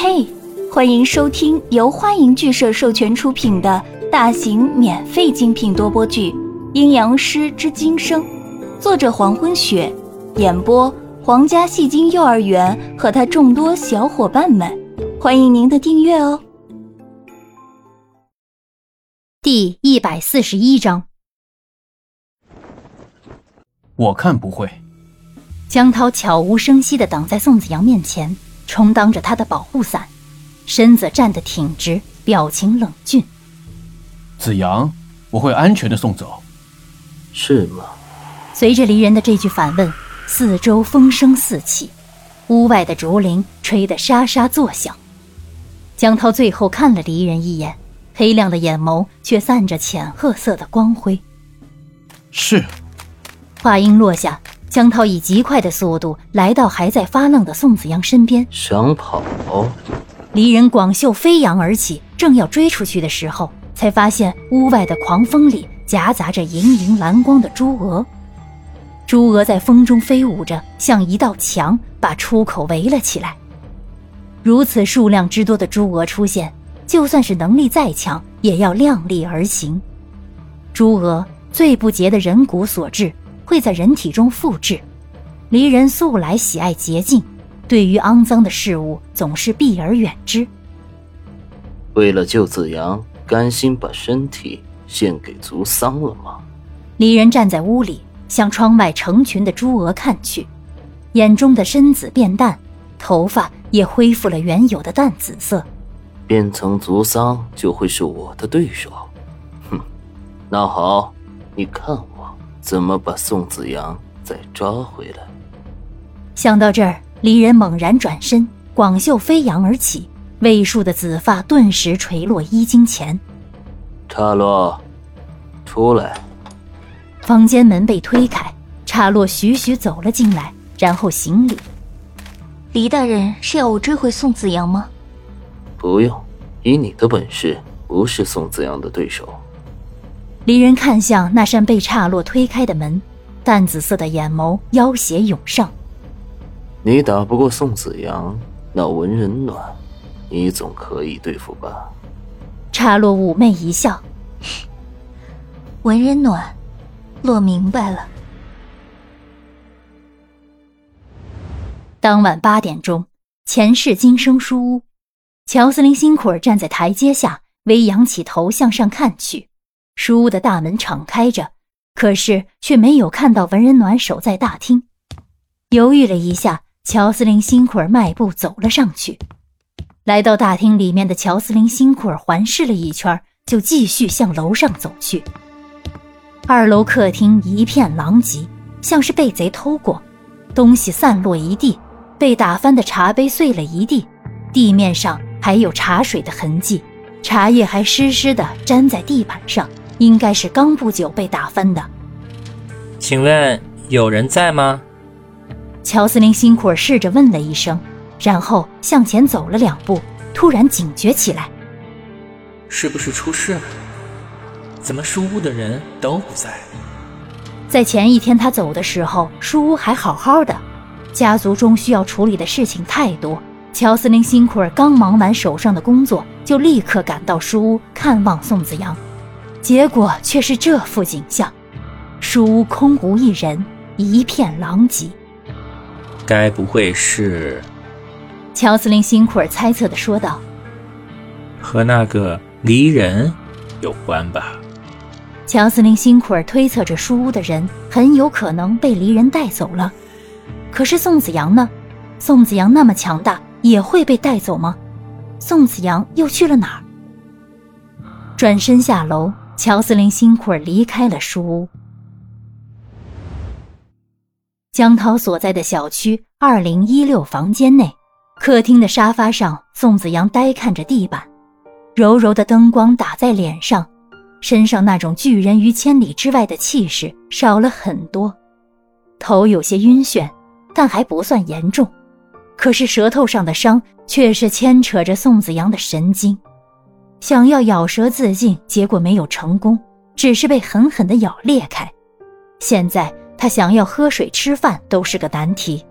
嘿，欢迎收听由欢迎剧社授权出品的大型免费精品多播剧《阴阳师之今生》，作者黄昏雪，演播皇家戏精幼儿园和他众多小伙伴们，欢迎您的订阅哦。第一百四十一章，我看不会。江涛悄无声息的挡在宋子阳面前。充当着他的保护伞，身子站得挺直，表情冷峻。子阳，我会安全的送走，是吗？随着离人的这句反问，四周风声四起，屋外的竹林吹得沙沙作响。江涛最后看了离人一眼，黑亮的眼眸却散着浅褐色的光辉。是。话音落下。江涛以极快的速度来到还在发愣的宋子阳身边，想跑？离人广袖飞扬而起，正要追出去的时候，才发现屋外的狂风里夹杂着莹莹蓝光的朱蛾。朱蛾在风中飞舞着，像一道墙，把出口围了起来。如此数量之多的朱蛾出现，就算是能力再强，也要量力而行。朱蛾最不洁的人骨所致。会在人体中复制。离人素来喜爱洁净，对于肮脏的事物总是避而远之。为了救子阳，甘心把身体献给族桑了吗？离人站在屋里，向窗外成群的朱蛾看去，眼中的深紫变淡，头发也恢复了原有的淡紫色。变成族桑就会是我的对手。哼，那好，你看我。怎么把宋子阳再抓回来？想到这儿，离人猛然转身，广袖飞扬而起，魏数的紫发顿时垂落衣襟前。岔洛，出来。房间门被推开，岔洛徐徐走了进来，然后行礼。黎大人是要我追回宋子阳吗？不用，以你的本事，不是宋子阳的对手。离人看向那扇被岔落推开的门，淡紫色的眼眸妖邪涌上。你打不过宋子阳，那文人暖，你总可以对付吧？岔落妩媚一笑，文人暖，落明白了。当晚八点钟，前世今生书屋，乔斯林辛苦儿站在台阶下，微仰起头向上看去。书屋的大门敞开着，可是却没有看到文人暖守在大厅。犹豫了一下，乔斯林辛苦儿迈步走了上去。来到大厅里面的乔斯林辛苦儿环视了一圈，就继续向楼上走去。二楼客厅一片狼藉，像是被贼偷过，东西散落一地，被打翻的茶杯碎了一地，地面上还有茶水的痕迹，茶叶还湿湿的粘在地板上。应该是刚不久被打翻的。请问有人在吗？乔斯林辛苦儿试着问了一声，然后向前走了两步，突然警觉起来：是不是出事了？怎么书屋的人都不在？在前一天他走的时候，书屋还好好的。家族中需要处理的事情太多，乔斯林辛苦儿刚忙完手上的工作，就立刻赶到书屋看望宋子阳。结果却是这副景象，书屋空无一人，一片狼藉。该不会是？乔司令辛苦尔猜测的说道：“和那个离人有关吧？”乔司令辛苦尔推测着书屋的人很有可能被离人带走了。可是宋子阳呢？宋子阳那么强大，也会被带走吗？宋子阳又去了哪儿？转身下楼。乔斯林辛苦儿离开了书屋。江涛所在的小区二零一六房间内，客厅的沙发上，宋子阳呆看着地板，柔柔的灯光打在脸上，身上那种拒人于千里之外的气势少了很多，头有些晕眩，但还不算严重，可是舌头上的伤却是牵扯着宋子阳的神经。想要咬舌自尽，结果没有成功，只是被狠狠地咬裂开。现在他想要喝水、吃饭都是个难题，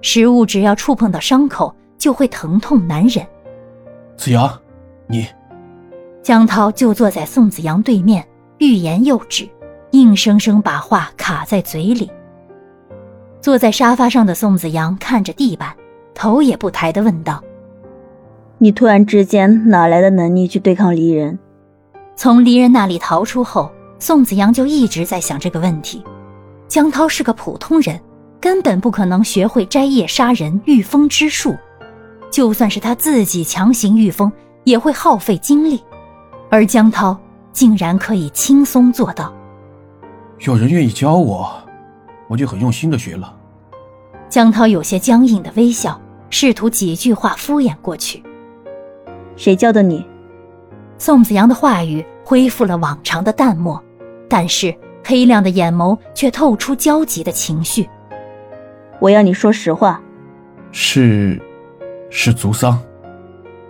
食物只要触碰到伤口，就会疼痛难忍。子阳，你……江涛就坐在宋子阳对面，欲言又止，硬生生把话卡在嘴里。坐在沙发上的宋子阳看着地板，头也不抬的问道：“你突然之间哪来的能力去对抗离人？”从离人那里逃出后，宋子阳就一直在想这个问题。江涛是个普通人，根本不可能学会摘叶杀人、御风之术。就算是他自己强行御风，也会耗费精力。而江涛竟然可以轻松做到。有人愿意教我，我就很用心的学了。江涛有些僵硬的微笑，试图几句话敷衍过去。谁教的你？宋子阳的话语恢复了往常的淡漠，但是黑亮的眼眸却透出焦急的情绪。我要你说实话。是，是族桑。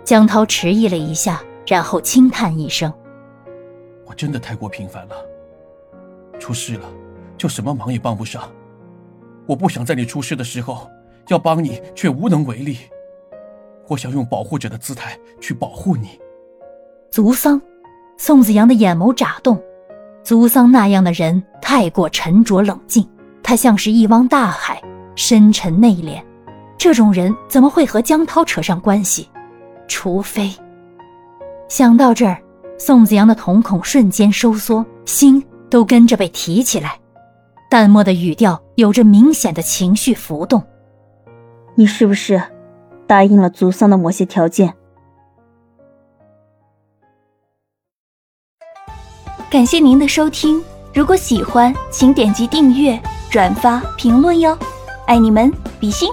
江涛迟疑了一下。然后轻叹一声：“我真的太过平凡了，出事了就什么忙也帮不上。我不想在你出事的时候要帮你却无能为力。我想用保护者的姿态去保护你。”足桑，宋子阳的眼眸眨动。足桑那样的人太过沉着冷静，他像是一汪大海，深沉内敛。这种人怎么会和江涛扯上关系？除非……想到这儿，宋子阳的瞳孔瞬间收缩，心都跟着被提起来。淡漠的语调有着明显的情绪浮动。你是不是答应了族桑的某些条件？感谢您的收听，如果喜欢，请点击订阅、转发、评论哟，爱你们，比心。